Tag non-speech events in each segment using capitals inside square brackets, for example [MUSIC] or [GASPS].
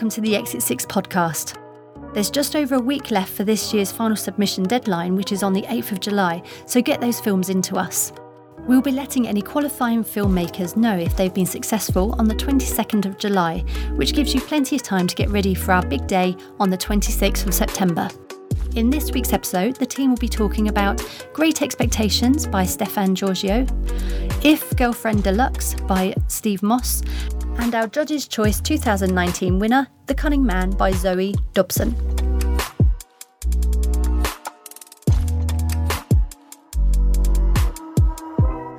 welcome to the Exit 6 podcast. There's just over a week left for this year's final submission deadline, which is on the 8th of July, so get those films into us. We'll be letting any qualifying filmmakers know if they've been successful on the 22nd of July, which gives you plenty of time to get ready for our big day on the 26th of September. In this week's episode, the team will be talking about Great Expectations by Stefan Giorgio, If Girlfriend Deluxe by Steve Moss, and our Judge's Choice 2019 winner, The Cunning Man by Zoe Dobson.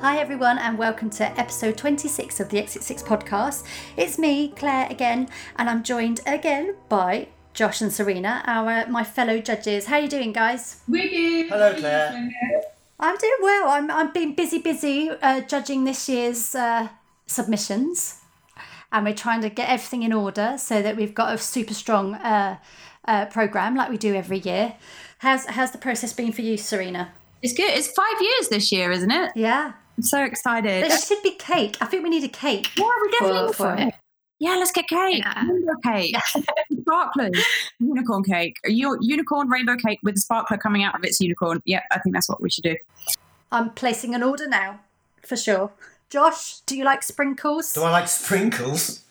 Hi, everyone, and welcome to episode 26 of the Exit 6 podcast. It's me, Claire, again, and I'm joined again by Josh and Serena, our my fellow judges. How are you doing, guys? We're good. Hello, Claire. I'm doing well. I'm I'm being busy, busy uh, judging this year's uh, submissions, and we're trying to get everything in order so that we've got a super strong uh, uh, program like we do every year. How's how's the process been for you, Serena? It's good. It's five years this year, isn't it? Yeah, I'm so excited. there should be cake. I think we need a cake. yeah, we definitely for- for for it. Yeah, let's get cake. Yeah. Rainbow cake. [LAUGHS] Sparklers. Unicorn cake. A u- unicorn rainbow cake with a sparkler coming out of its unicorn. Yeah, I think that's what we should do. I'm placing an order now, for sure. Josh, do you like sprinkles? Do I like sprinkles? [LAUGHS]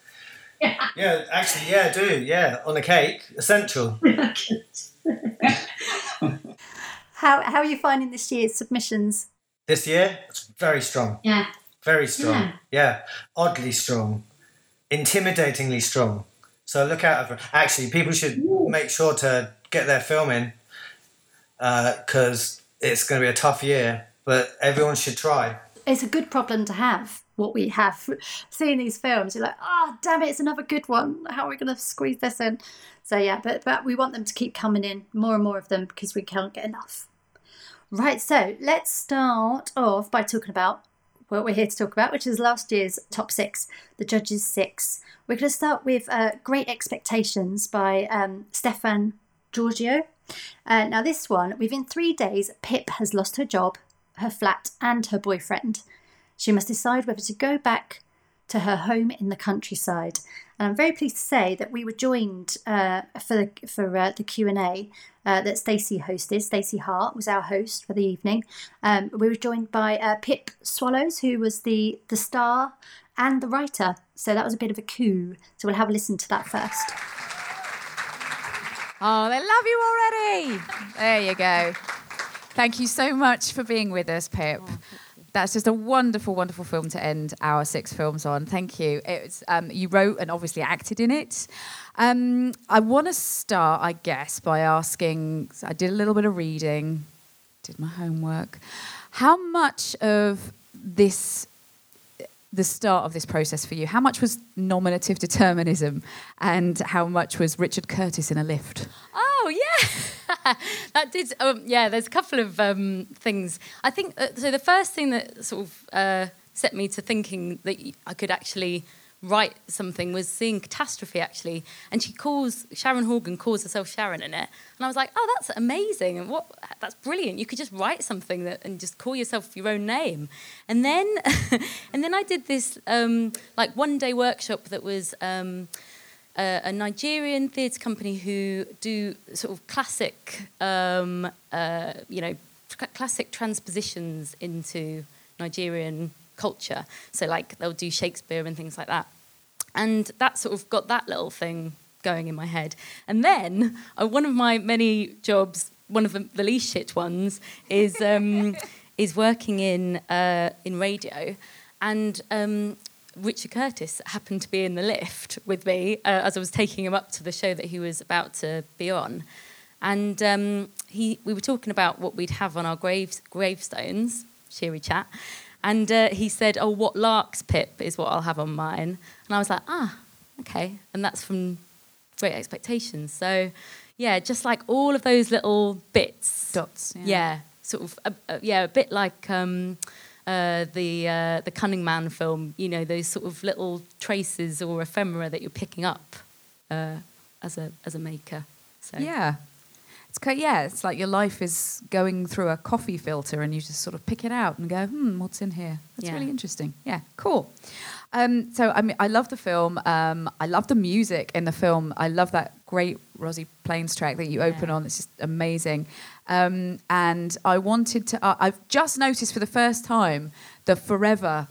Yeah, yeah, actually, yeah, I do. Yeah, on a cake, essential. [LAUGHS] How how are you finding this year's submissions? This year, it's very strong. Yeah. Very strong. Yeah. Oddly strong. Intimidatingly strong. So look out for. Actually, people should make sure to get their film in uh, because it's going to be a tough year. But everyone should try. It's a good problem to have what we have [LAUGHS] seeing these films. You're like oh damn it it's another good one. How are we going to squeeze this in? So yeah but but we want them to keep coming in more and more of them because we can't get enough. Right so let's start off by talking about what we're here to talk about which is last year's top six the judges six. We're going to start with uh, great expectations by um, stefan giorgio. Uh, now this one within three days pip has lost her job her flat and her boyfriend she must decide whether to go back to her home in the countryside. And I'm very pleased to say that we were joined uh, for the, for uh, the Q and A uh, that Stacey hosted. Stacey Hart was our host for the evening. Um, we were joined by uh, Pip Swallows, who was the the star and the writer. So that was a bit of a coup. So we'll have a listen to that first. Oh, they love you already. There you go. Thank you so much for being with us, Pip. That's just a wonderful, wonderful film to end our six films on. Thank you. It's um, you wrote and obviously acted in it. Um, I want to start, I guess, by asking. I did a little bit of reading, did my homework. How much of this the start of this process for you? How much was nominative determinism and how much was Richard Curtis in a lift? Oh yeah, [LAUGHS] [LAUGHS] that did. Um, yeah, there's a couple of um, things. I think uh, so. The first thing that sort of uh, set me to thinking that I could actually write something was seeing Catastrophe actually, and she calls Sharon Horgan calls herself Sharon in it, and I was like, oh, that's amazing, and what that's brilliant. You could just write something that and just call yourself your own name, and then [LAUGHS] and then I did this um, like one day workshop that was. Um, a, a Nigerian theatre company who do sort of classic, um, uh, you know, cl- classic transpositions into Nigerian culture. So, like, they'll do Shakespeare and things like that. And that sort of got that little thing going in my head. And then uh, one of my many jobs, one of the, the least shit ones, is um, [LAUGHS] is working in uh, in radio, and um, Richard Curtis happened to be in the lift with me uh, as I was taking him up to the show that he was about to be on, and um, he we were talking about what we'd have on our graves gravestones, cheery chat, and uh, he said, "Oh, what larks Pip is what I'll have on mine," and I was like, "Ah, okay," and that's from Great Expectations. So, yeah, just like all of those little bits, Dots. yeah, sort of, uh, uh, yeah, a bit like um, uh, the uh, the Cunning Man film. You know, those sort of little traces or ephemera that you're picking up uh, as a as a maker. So Yeah. It's yeah, it's like your life is going through a coffee filter, and you just sort of pick it out and go, "Hmm, what's in here?" That's Yeah. really interesting. Yeah, cool. Um, so I mean, I love the film. Um, I love the music in the film. I love that great Rosie Plains track that you open Yeah. on. It's just amazing. Um, and I wanted to. Uh, I've just noticed for the first time the forever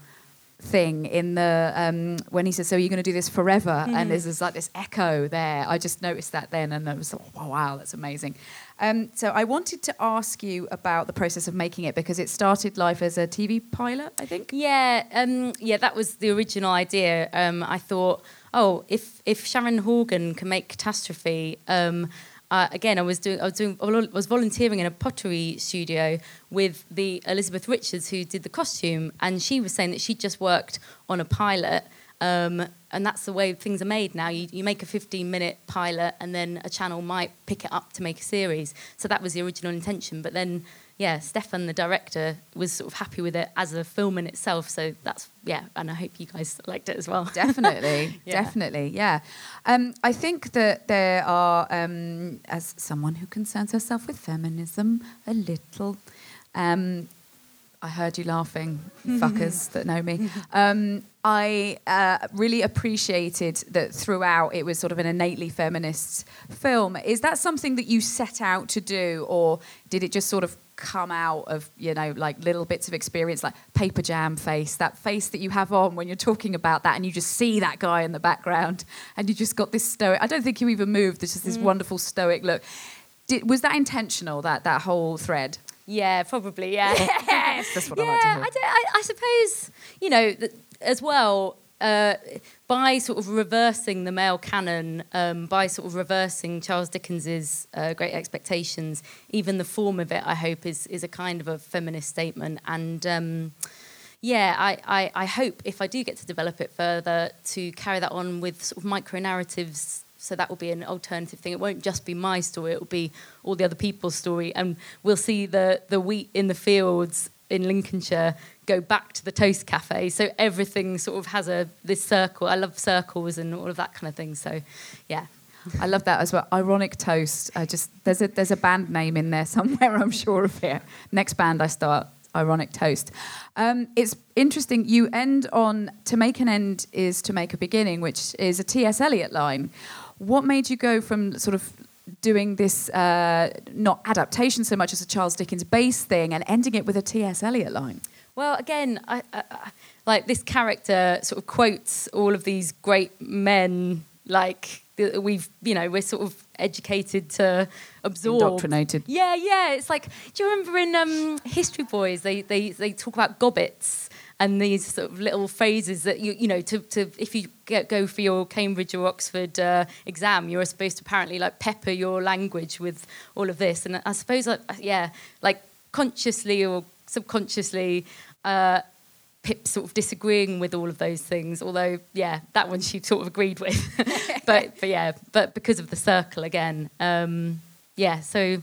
thing in the um, when he says, "So you're going to do this forever?" And there's, there's like this echo there. I just noticed that then, and I was like, oh, "Wow, that's amazing." Um, so I wanted to ask you about the process of making it because it started life as a TV pilot, I think. Yeah, um, yeah, that was the original idea. Um, I thought, oh, if if Sharon Horgan can make Catastrophe, um, uh, again, I was doing, I was doing, I was volunteering in a pottery studio with the Elizabeth Richards who did the costume, and she was saying that she just worked on a pilot. Um, and that's the way things are made now. You, you make a 15 minute pilot, and then a channel might pick it up to make a series. So that was the original intention. But then yeah, Stefan, the director, was sort of happy with it as a film in itself. So that's yeah, and I hope you guys liked it as well. [LAUGHS] Definitely, [LAUGHS] Yeah. definitely, yeah. Um, I think that there are, um, as someone who concerns herself with feminism a little, um, I heard you laughing, [LAUGHS] fuckers that know me. [LAUGHS] Um, I uh, really appreciated that throughout it was sort of an innately feminist film. Is that something that you set out to do, or did it just sort of come out of you know like little bits of experience, like paper jam face, that face that you have on when you're talking about that, and you just see that guy in the background, and you just got this stoic. I don't think you even moved. There's just this wonderful stoic look. Did, was that intentional? That that whole thread? Yeah, probably. Yeah. Yes, [LAUGHS] that's what yeah, I like to hear. I, I, I suppose you know as well. Uh, by sort of reversing the male canon, um, by sort of reversing Charles Dickens's uh, Great Expectations, even the form of it, I hope, is is a kind of a feminist statement. And um, yeah, I, I, I hope if I do get to develop it further, to carry that on with sort of micro narratives. So that will be an alternative thing. It won't just be my story; it will be all the other people's story, and we'll see the the wheat in the fields in Lincolnshire go back to the toast cafe. So everything sort of has a this circle. I love circles and all of that kind of thing. So, yeah. I love that as well. Ironic toast. I just there's a there's a band name in there somewhere. I'm sure of it. Next band I start. Ironic toast. Um, it's interesting. You end on to make an end is to make a beginning, which is a T.S. Eliot line. What made you go from sort of doing this uh, not adaptation so much as a Charles Dickens base thing and ending it with a T.S. Eliot line? Well, again, I, I, I, like this character sort of quotes all of these great men. Like we've, you know, we're sort of educated to absorb. Indoctrinated. Yeah, yeah. It's like, do you remember in um, History Boys they they they talk about gobbets and these sort of little phrases that you you know to to if you get, go for your Cambridge or Oxford uh, exam, you're supposed to apparently like pepper your language with all of this. And I suppose like yeah, like consciously or subconsciously. Uh, Pip sort of disagreeing with all of those things, although yeah, that one she sort of agreed with. [LAUGHS] but but yeah, but because of the circle again, um, yeah. So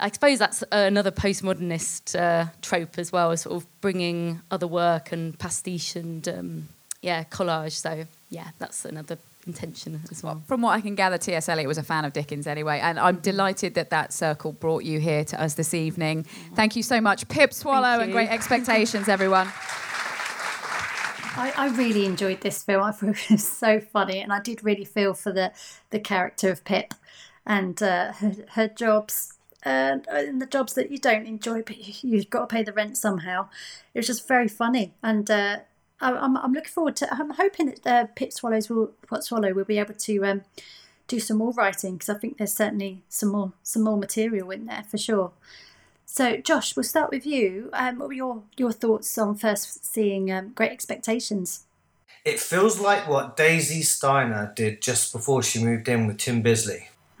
I suppose that's another postmodernist uh, trope as well, sort of bringing other work and pastiche and um, yeah, collage. So yeah, that's another intention as well. From what I can gather, T.S. Eliot was a fan of Dickens anyway, and I'm delighted that that circle brought you here to us this evening. Thank you so much, Pip Swallow, and. Great Expectations, everyone. [LAUGHS] I, I really enjoyed this film. I thought it was so funny, and I did really feel for the the character of Pip and uh, her, her jobs. Uh, in the jobs that you don't enjoy, but you, you've got to pay the rent somehow. It was just very funny, and uh, I, I'm, I'm looking forward to. I'm hoping that uh, Pip Swallows will, Pot Swallow will be able to um, do some more writing because I think there's certainly some more some more material in there for sure. So, Josh, we'll start with you. Um, what were your, your thoughts on first seeing um, Great Expectations? It feels like what Daisy Steiner did just before she moved in with Tim Bisley. [LAUGHS] [LAUGHS]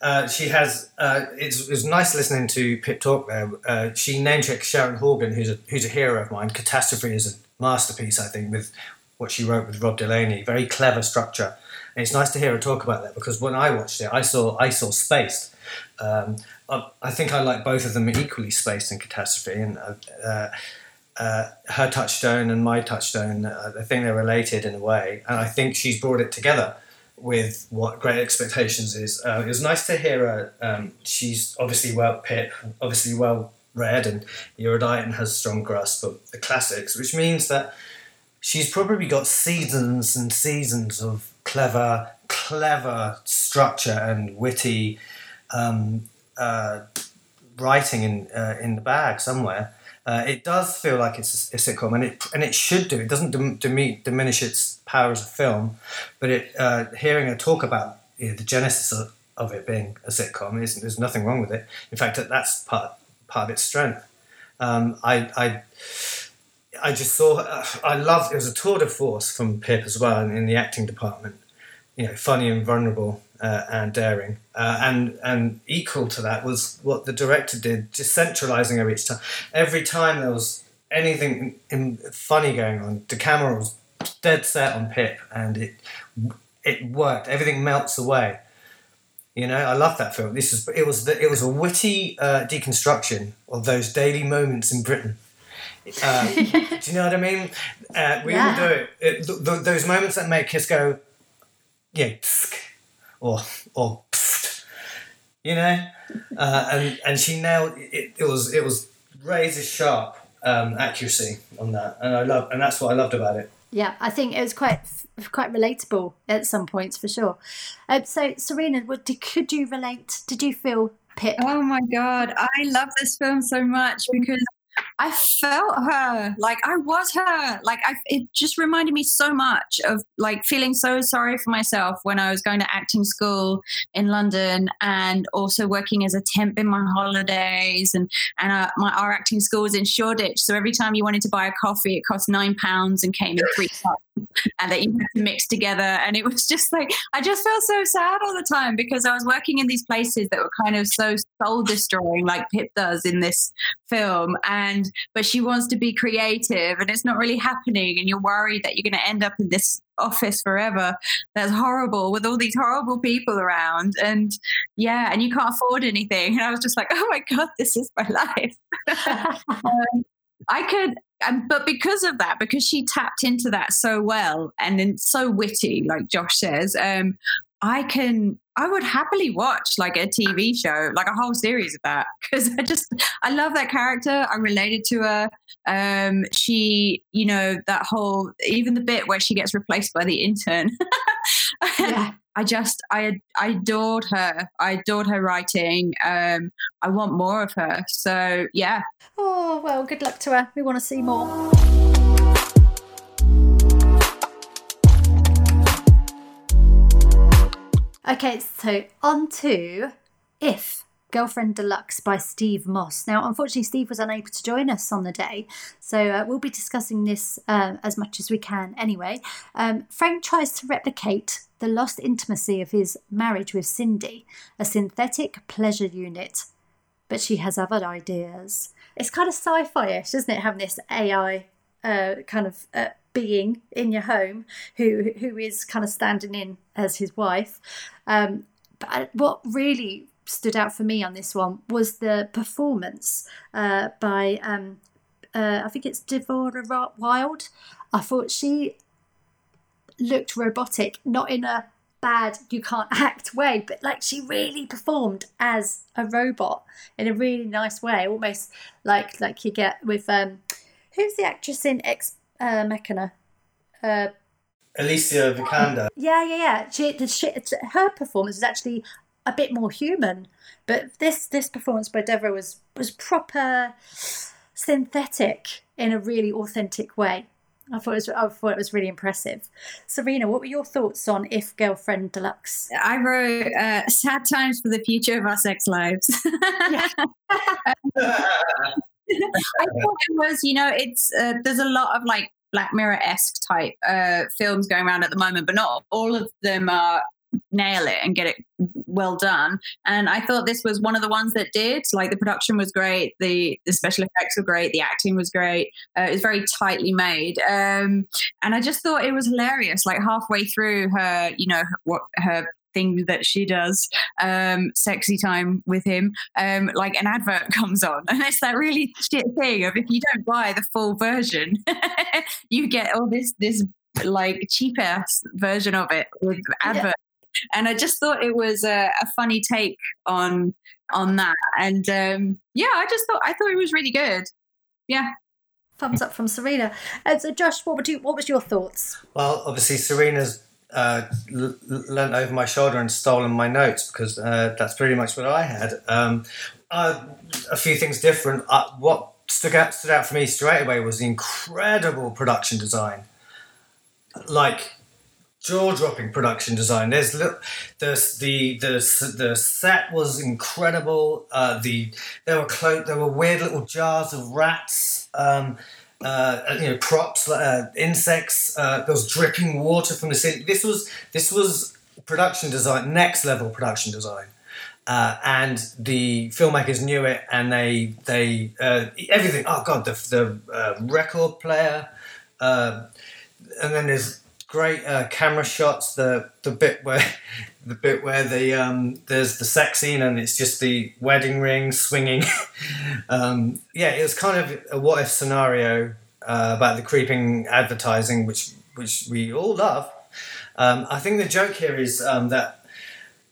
Uh, she has. Uh, it's, it was nice listening to Pip talk there. Uh, she name checked Sharon Horgan, who's a who's a hero of mine. Catastrophe is a masterpiece, I think, with what she wrote with Rob Delaney. Very clever structure, and it's nice to hear her talk about that because when I watched it, I saw I saw Spaced. Um, I, I think I like both of them equally, Spaced and Catastrophe, and. Uh, uh, uh, her touchstone and my touchstone, uh, I think they're related in a way, and I think she's brought it together with what Great Expectations is. Uh, it was nice to hear her. Um, she's obviously well Pip, obviously well read and erudite and has strong grasp of the classics, which means that she's probably got seasons and seasons of clever, clever structure and witty um, uh, writing in uh, in the bag somewhere. Uh, it does feel like it's a, sitcom, and it and it should do. It doesn't dim, dim, diminish its power as a film, but it uh, hearing her talk about you know, the genesis of, of, it being a sitcom there's nothing wrong with it. In fact, that's part part of its strength. Um, I, I I just saw I loved it was a tour de force from Pip as well in, in the acting department. You know, funny and vulnerable uh, and daring. Uh, and and equal to that was what the director did, decentralizing centralizing her each time. Every time there was anything in, in funny going on, the camera was dead set on Pip, and it it worked. Everything melts away. You know, I love that film. This is it was the, it was a witty uh, deconstruction of those daily moments in Britain. Uh, [LAUGHS] do you know what I mean? Uh, we yeah. all do it. it th- th- those moments that make us go, yeah, or or you know, uh, and and she nailed it. It was it was razor sharp um, accuracy on that, and I love and that's what I loved about it. Yeah, I think it was quite quite relatable at some points for sure. Um, so, Serena, what, did, could you relate? Did you feel Pip? Oh my god, I love this film so much because I felt her, like I was her. Like I, it just reminded me so much of like feeling so sorry for myself when I was going to acting school in London and also working as a temp in my holidays. And and uh, my our acting school was in Shoreditch, so every time you wanted to buy a coffee, it cost nine pounds and came in three cups [LAUGHS] and that you had to mix together. And it was just like, I just felt so sad all the time because I was working in these places that were kind of so soul destroying, like Pip does in this film. And, but she wants to be creative and it's not really happening. And you're worried that you're going to end up in this office forever that's horrible with all these horrible people around and yeah and you can't afford anything and i was just like oh my god this is my [LAUGHS] life um, i could and but because of that, because she tapped into that so well and then so witty, like Josh says, um, I can I would happily watch like a TV show, like a whole series of that, because I just I love that character. I'm related to her. Um, she, you know, that whole even the bit where she gets replaced by the intern. yeah. [LAUGHS] I just I I adored her. I adored her writing. Um, I want more of her. So yeah. Oh well, good luck to her. We want to see more. Okay, so on to if Girlfriend Deluxe by Steve Moss. Now, unfortunately, Steve was unable to join us on the day, so uh, we'll be discussing this uh, as much as we can anyway. Um, Frank tries to replicate the lost intimacy of his marriage with Cindy, a synthetic pleasure unit, but she has other ideas. It's kind of sci fi ish, isn't it, having this AI uh, kind of uh, being in your home who who is kind of standing in as his wife. Um, but what really stood out for me on this one was the performance uh, by um, uh, I think it's Devorah Wild. I thought she looked robotic, not in a bad you can't act way, but like she really performed as a robot in a really nice way, almost like like you get with um, who's the actress in Ex uh, Machina? Uh, Alicia Vikander. Yeah, yeah, yeah. She, the, she, her performance is actually a bit more human, but this this performance by Deborah was was proper synthetic in a really authentic way. I thought it was I thought it was really impressive. Serena, what were your thoughts on If Girlfriend Deluxe? I wrote uh, sad times for the future of our sex lives. [LAUGHS] [LAUGHS] [LAUGHS] I thought it was, you know, it's uh, there's a lot of like Black Mirror esque type uh, films going around at the moment, but not all of them are nail it and get it well done. And I thought this was one of the ones that did. Like the production was great, the the special effects were great, the acting was great. Uh, it was very tightly made, um, and I just thought it was hilarious. Like halfway through her, you know, what her thing that she does, um, sexy time with him, um, like an advert [LAUGHS] comes on. And it's that really shit thing of if you don't buy the full version, [LAUGHS] you get all this this like cheap ass version of it with advert and I just thought it was a, a funny take on on that. And um, yeah, I just thought I thought it was really good. Yeah. Thumbs up from Serena. And so, Josh, what would you? What was your thoughts? Well, obviously, Serena's uh, leant over my shoulder and stolen my notes because uh, that's pretty much what I had. Um, uh, a few things different. Uh, what stood out, stood out for me straight away was the incredible production design. Like jaw-dropping production design. There's the the the the set was incredible. Uh, the there were clo- there were weird little jars of rats. Um, uh, you know, props, uh, insects. Uh, there was dripping water from the ceiling. This was this was production design, next level production design. Uh, and the filmmakers knew it, and they they uh, everything. Oh god, the the uh, record player, and then there's great uh, camera shots. The the bit where [LAUGHS] the bit where the um, there's the sex scene, and it's just the wedding ring swinging. [LAUGHS] um, yeah, it was kind of a what if scenario uh, about the creeping advertising, which which we all love. Um, I think the joke here is um, that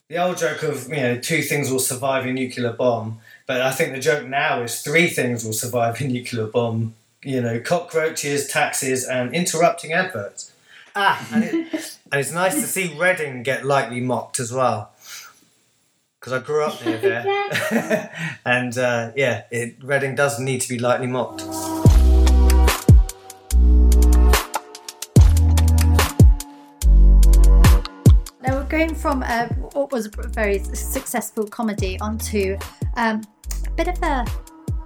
the old joke of you know two things will survive a nuclear bomb, but I think the joke now is three things will survive a nuclear bomb. You know, cockroaches, taxes, and interrupting adverts. Ah, and, it, and it's nice to see Reading get lightly mocked as well. Because I grew up near there, [LAUGHS] and uh, yeah, it, Reading does need to be lightly mocked. Now we're going from uh, what was a very successful comedy onto um, a bit of a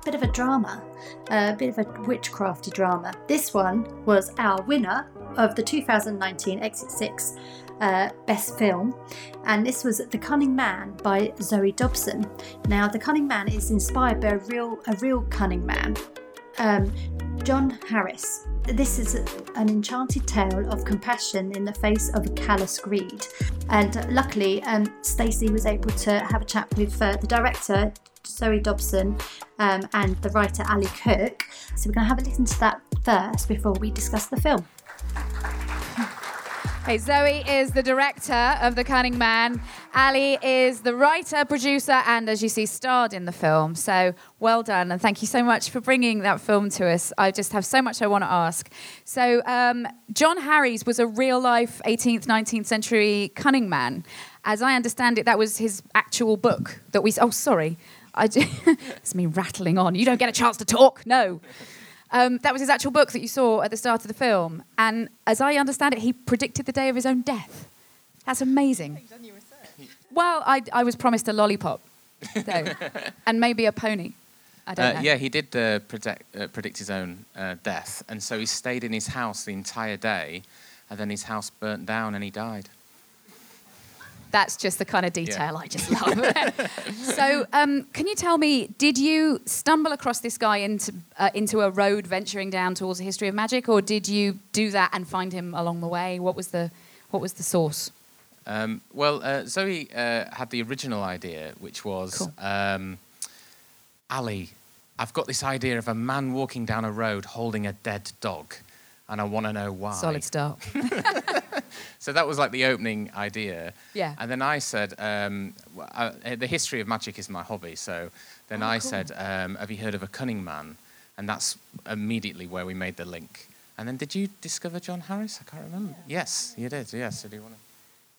bit of a drama, a bit of a witchcrafty drama. This one was our winner of the 2019 Exit Six uh, Best Film, and this was The Cunning Man by Zoe Dobson. Now, The Cunning Man is inspired by a real a real cunning man, um, John Harries. This is an enchanted tale of compassion in the face of callous greed. And luckily, um, Stacey was able to have a chat with uh, the director, Zoe Dobson, um, and the writer, Ali Cook. So we're going to have a listen to that first before we discuss the film. Zoe is the director of The Cunning Man. Ali is the writer, producer, and as you see, starred in the film. So well done, and thank you so much for bringing that film to us. I just have so much I want to ask. So, um, John Harries was a real life 18th, 19th century cunning man. As I understand it, that was his actual book that we. Oh, sorry. I, [LAUGHS] it's me rattling on. You don't get a chance to talk. No. Um, that was his actual book that you saw at the start of the film. And as I understand it, he predicted the day of his own death. That's amazing. Well, I, I was promised a lollipop, though, [LAUGHS] and maybe a pony. I don't Uh, know. yeah, he did uh, predict, uh, predict his own uh, death, and so he stayed in his house the entire day, and then his house burnt down and he died. That's just the kind of detail I just love. [LAUGHS] so, um, can you tell me, did you stumble across this guy into uh, into a road venturing down towards the history of magic, or did you do that and find him along the way? What was the what was the source? Um, well, uh, Zoe uh, had the original idea, which was Cool. um, Ali, I've got this idea of a man walking down a road holding a dead dog, and I want to know why. Solid start. [LAUGHS] [LAUGHS] So that was like the opening idea. Yeah. And then I said, um, w- uh, the history of magic is my hobby. So then I said, um, have you heard of a cunning man? And that's immediately where we made the link. And then did you discover John Harries? I can't remember. Yes, you did. Yes. So do you want to?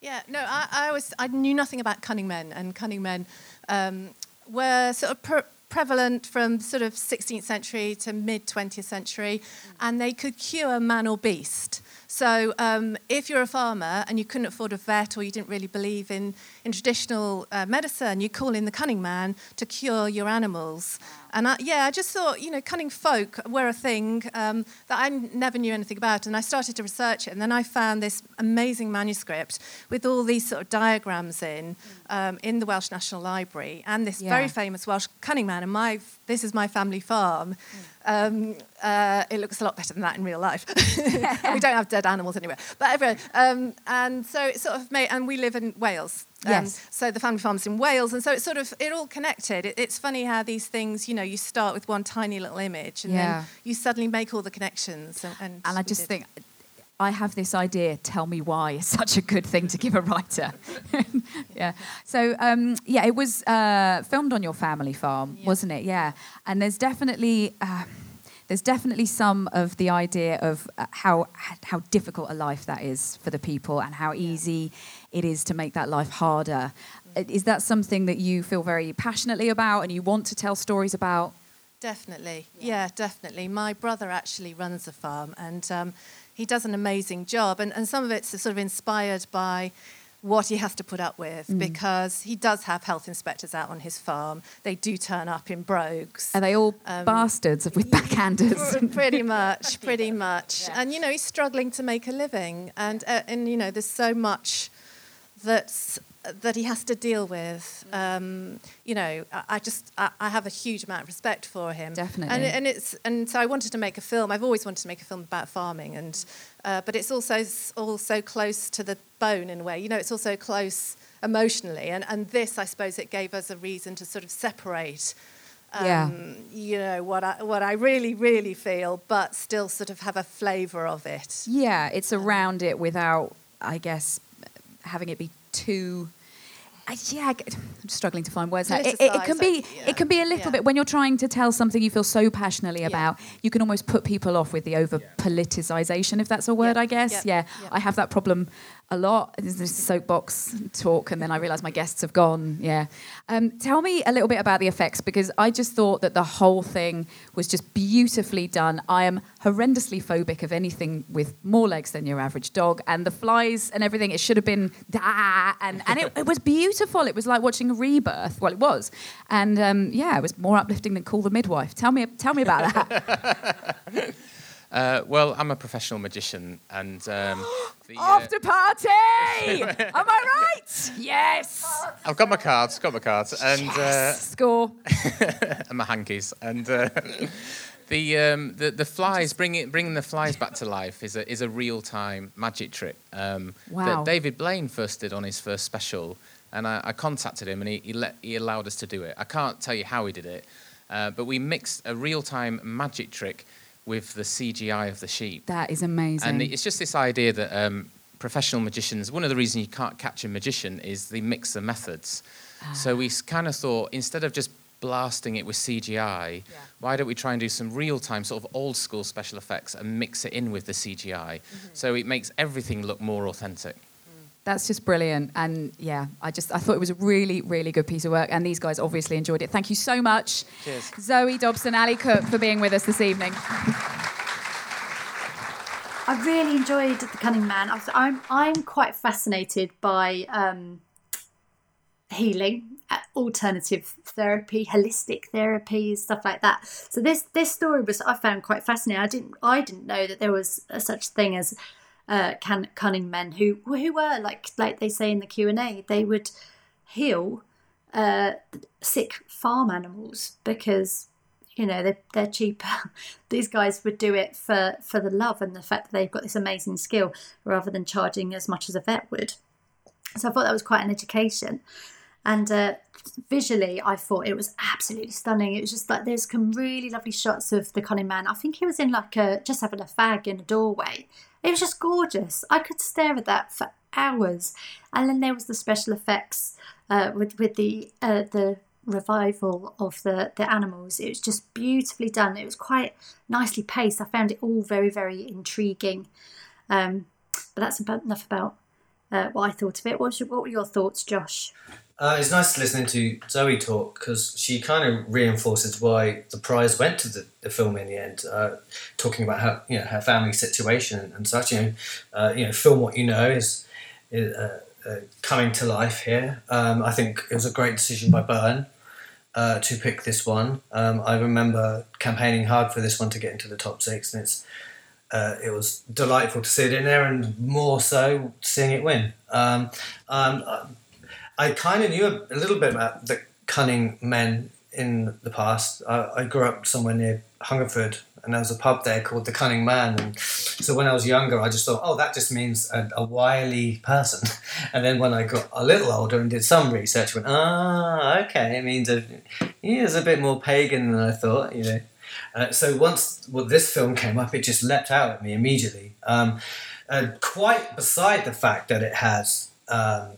Yeah, no, I, I was I knew nothing about cunning men, and cunning men um, were sort of pre- prevalent from sort of 16th century to mid 20th century, and they could cure man or beast. So um, if you're a farmer and you couldn't afford a vet or you didn't really believe in, in traditional uh, medicine, you call in the cunning man to cure your animals. And I, yeah, I just thought, you know, cunning folk were a thing um, that I never knew anything about. And I started to research it. And then I found this amazing manuscript with all these sort of diagrams in, um, in the Welsh National Library. And this Yeah. very famous Welsh cunning man. And my, this is my family farm. Um, uh, it looks a lot better than that in real life. [LAUGHS] [LAUGHS] we don't have dead animals anywhere. But anyway, um, and so it sort of made, and we live in Wales. Um, Yes. So the family farm's in Wales, and so it's sort of it all connected. It, it's funny how these things, you know, you start with one tiny little image, and Yeah. then you suddenly make all the connections. And, and, And I just think I have this idea. Tell me why. It's such a good thing to give a writer. [LAUGHS] yeah. So um, yeah, it was uh, filmed on your family farm, Yeah. wasn't it? Yeah. And there's definitely. Uh, there's definitely some of the idea of uh, how how difficult a life that is for the people and how easy it is to make that life harder. Uh, Is that something that you feel very passionately about and you want to tell stories about? Definitely. Yeah. definitely. My brother actually runs a farm and um, he does an amazing job. And, and some of it's sort of inspired by what he has to put up with because he does have health inspectors out on his farm. They do turn up in brogues. Are they all Um, bastards with [LAUGHS] backhanders? Pretty much, [LAUGHS] pretty much. And you know, he's struggling to make a living, and uh, and you know, there's so much that's that he has to deal with. Um, you know, I, I just I, I have a huge amount of respect for him. Definitely. And and it's and so I wanted to make a film. I've always wanted to make a film about farming, and uh, but it's also also close to the bone in a way. You know, it's also close emotionally, and and this I suppose it gave us a reason to sort of separate Yeah. um, you know what I what I really really feel, but still sort of have a flavour of it. Yeah, it's around it without, I guess, having it be too. I, yeah, I'm struggling to find words. now. It, it, it can be, yeah, it can be a little yeah. bit when you're trying to tell something you feel so passionately about. You can almost put people off with the over politicization, if that's a word. Yeah, I guess. yeah, Yeah, yeah. I have that problem a lot. This soapbox talk, and then I realise my guests have gone. Yeah, um, tell me a little bit about the effects because I just thought that the whole thing was just beautifully done. I am horrendously phobic of anything with more legs than your average dog, and the flies and everything. It should have been da, and and it, it was beautiful. It was like watching a rebirth. Well, it was, and um, yeah, it was more uplifting than Call the Midwife. Tell me, tell me about that. [LAUGHS] Uh, well, I'm a professional magician, and um, [GASPS] the, uh, After party, [LAUGHS] am I right? Yes. I've got my cards, got my cards, and uh, Score. and [LAUGHS] my hankies, and uh, [LAUGHS] the, um, the the flies bringing bringing the flies back to life is a is a real time magic trick um, Wow. that David Blaine first did on his first special, and I, I contacted him and he he, let, he allowed us to do it. I can't tell you how he did it, uh, but we mixed a real time magic trick with the CGI of the sheep. That is amazing. And it's just this idea that um, professional magicians, one of the reasons you can't catch a magician is they mix the methods. So we kind of thought instead of just blasting it with CGI, why don't we try and do some real time, sort of old school special effects and mix it in with the CGI? So it makes everything look more authentic. That's just brilliant. And yeah, I just I thought it was a really, really good piece of work. And these guys obviously enjoyed it. Thank you so much. Cheers. Zoe Dobson, Ali Cook for being with us this evening. I really enjoyed The Cunning Man. I was- I'm I'm quite fascinated by um, healing, uh, alternative therapy, holistic therapy, stuff like that. So this this story was I found quite fascinating. I didn't I didn't know that there was a such thing as uh, can, cunning men who who were like like they say in the Q and A. They would heal uh, sick farm animals because you know they're, they're cheaper [LAUGHS] these guys would do it for for the love and the fact that they've got this amazing skill rather than charging as much as a vet would. So i thought that was quite an education. And uh, visually i thought it was absolutely stunning. It was just like there's some really lovely shots of the cunning man. I think he was in like a just having a fag in a doorway it was just gorgeous i could stare at that for hours and then there was the special effects uh, with with the uh, the revival of the the animals. It was just beautifully done. It was quite nicely paced. I found it all very very intriguing. Um, but that's about enough about uh, what I thought of it. What, your, what were your thoughts, Josh? Uh, it's nice listening to Zoe talk because she kind of reinforces why the prize went to the, the film in the end. Uh, talking about her, you know, her family situation and such. You know, uh, you know, film what you know is, is uh, uh, coming to life here. Um, I think it was a great decision by Byrne uh, to pick this one. Um, I remember campaigning hard for this one to get into the top six, and it's uh, it was delightful to see it in there, and more so seeing it win. Um, um, I kind of knew a, a little bit about the cunning men in the past. I, I grew up somewhere near Hungerford, and there was a pub there called the Cunning Man. And so when I was younger, I just thought, oh, that just means a, a wily person. [LAUGHS] And then when I got a little older and did some research, I went, ah, okay, it means a, he is a bit more pagan than I thought, you know. Uh, so once well, this film came up, it just leapt out at me immediately. Um, uh, quite beside the fact that it has. Um,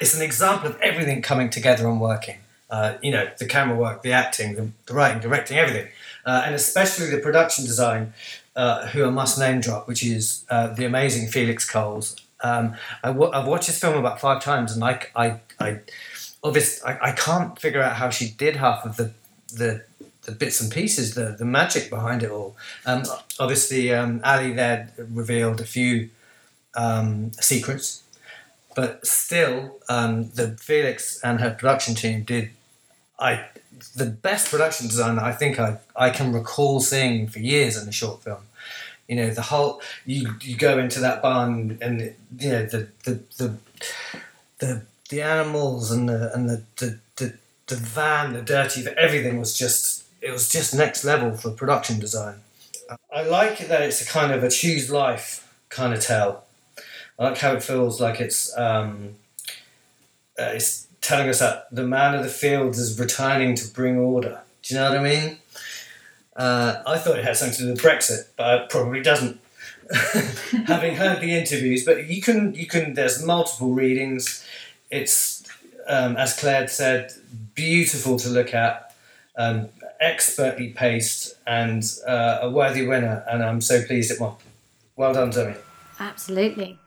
it's an example of everything coming together and working. Uh, you know, the camera work, the acting, the, the writing, directing, everything, uh, and especially the production design. Uh, who I must name drop, which is the amazing Felix Coles. Um, I w- I've watched this film about five times, and I, I, I, obviously, I, I can't figure out how she did half of the, the, the bits and pieces, the, the magic behind it all. Um, obviously, um, Ali there revealed a few um, secrets, but still, um, the Felix and her production team did. I the best production design that I think I, I can recall seeing for years in a short film. You know, the whole you you go into that barn and you know the the the the, the animals and the and the, the, the, the van, the dirty, everything was just it was just next level for production design. I like that it's a kind of a choose life kind of tale. I like how it feels like it's um, uh, it's telling us that the man of the fields is returning to bring order. Do you know what I mean? Uh, I thought it had something to do with Brexit, but it probably doesn't. [LAUGHS] Having heard the interviews, but you can you can there's multiple readings. It's um, as Claire said, beautiful to look at, um, expertly paced, and uh, a worthy winner. And I'm so pleased it won. Well done, Zoe. Absolutely.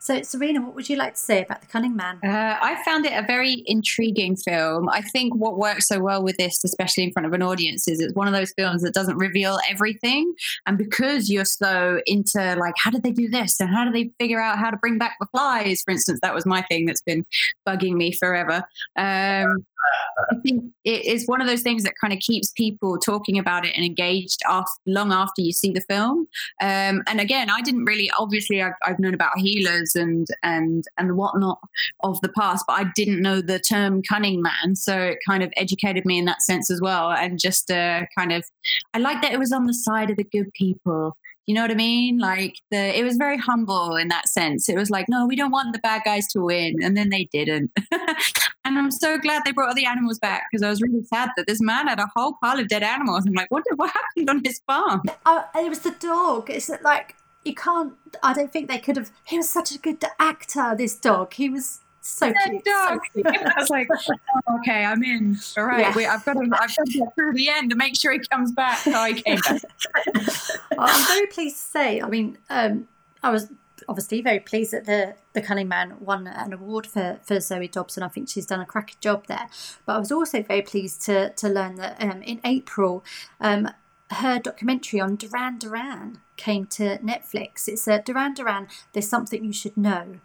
So, Serena, what would you like to say about The Cunning Man? Uh, I found it a very intriguing film. I think what works so well with this, especially in front of an audience, is it's one of those films that doesn't reveal everything. And because you're so into, like, how did they do this? And how do they figure out how to bring back the flies? For instance, that was my thing that's been bugging me forever. Um, I think it is one of those things that kind of keeps people talking about it and engaged after, long after you see the film. Um, and again, I didn't really, obviously, I've, I've, known about healers and and and whatnot of the past, but I didn't know the term cunning man, so it kind of educated me in that sense as well. And just uh, kind of, I like that it was on the side of the good people you know what I mean? Like the it was very humble in that sense. It was like, no, we don't want the bad guys to win, and then they didn't. [LAUGHS] and I'm so glad they brought all the animals back because I was really sad that this man had a whole pile of dead animals. I'm like, what did, what happened on his farm? Uh, it was the dog. It's like you can't. I don't think they could have. He was such a good actor. This dog. He was so cute. Dog. So cute. [LAUGHS] I was like, oh, okay, I'm in. All right, yeah. Wait, I've got to, I've got to get through the end to make sure he comes back. So he came back. [LAUGHS] I'm very pleased to say. I mean, um, I was obviously very pleased that the the Cunning Man won an award for, for Zoe Dobson. I think she's done a cracking job there. But I was also very pleased to to learn that um, in April, um, her documentary on Duran Duran came to Netflix. It's a Duran Duran. There's something you should know.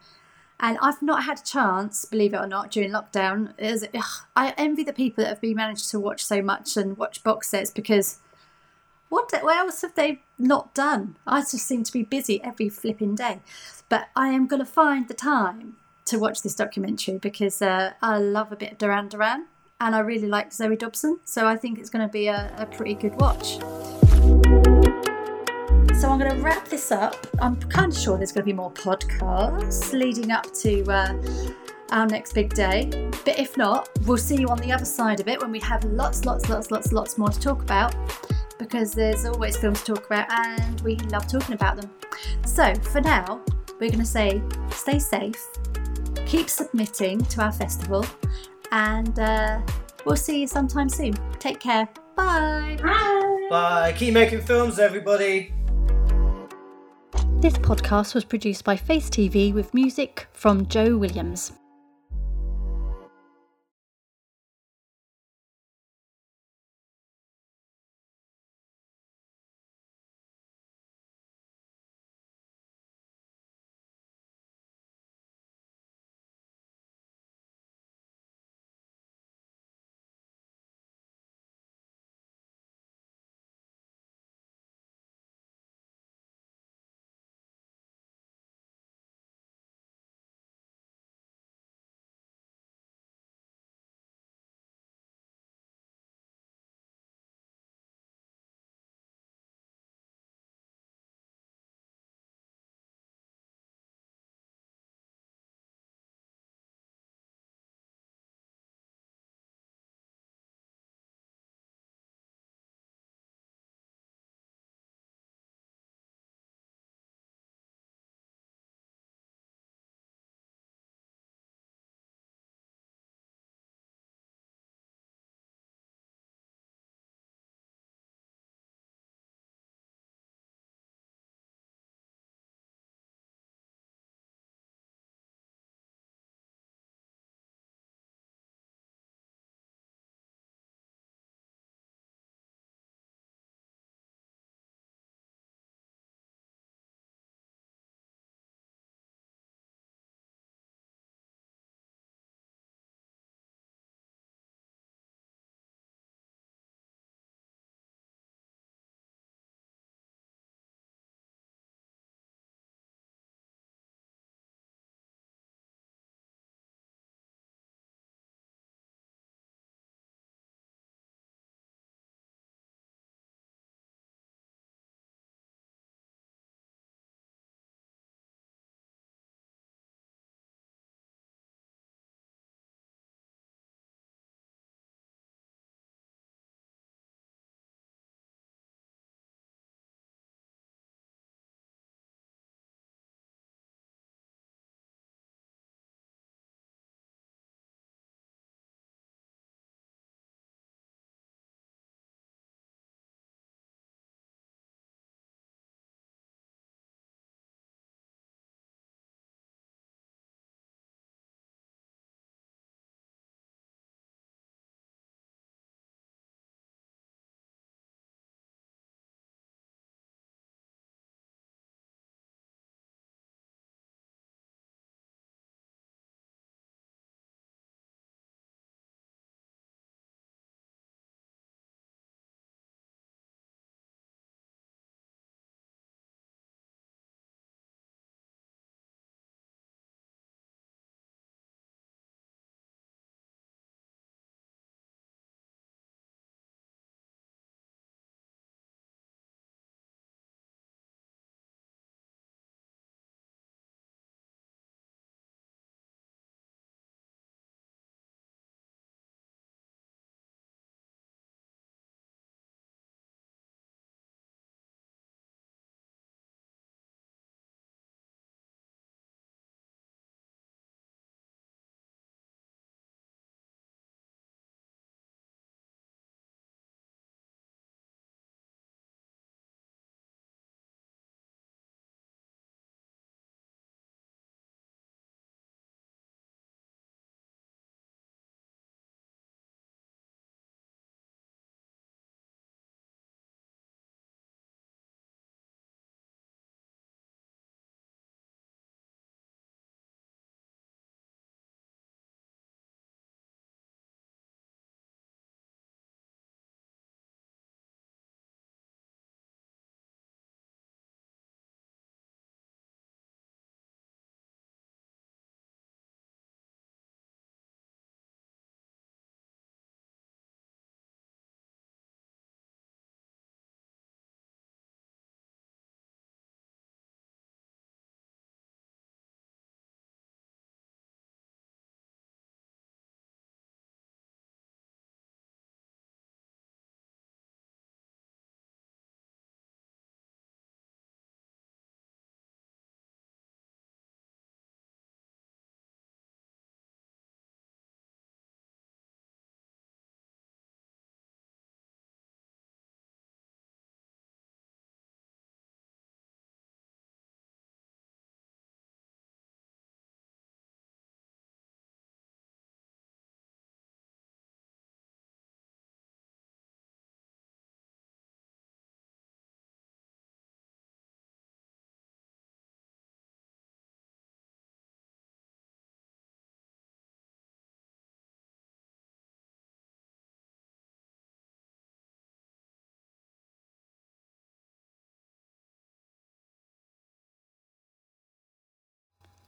And I've not had a chance, believe it or not, during lockdown. Is I envy the people that have been managed to watch so much and watch box sets because what, what else have they not done? I just seem to be busy every flipping day. But I am going to find the time to watch this documentary because uh, I love a bit of Duran Duran and I really like Zoe Dobson. So I think it's going to be a, a pretty good watch. So I'm going to wrap this up. I'm kind of sure there's going to be more podcasts leading up to uh, our next big day. But if not, we'll see you on the other side of it when we have lots, lots, lots, lots, lots more to talk about because there's always films to talk about and we love talking about them. So for now, we're going to say stay safe, keep submitting to our festival, and uh, we'll see you sometime soon. Take care. Bye. Bye. Bye. Keep making films, everybody. This podcast was produced by Face TV with music from Joe Williams.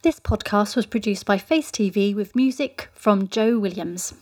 This podcast was produced by Face TV with music from Joe Williams.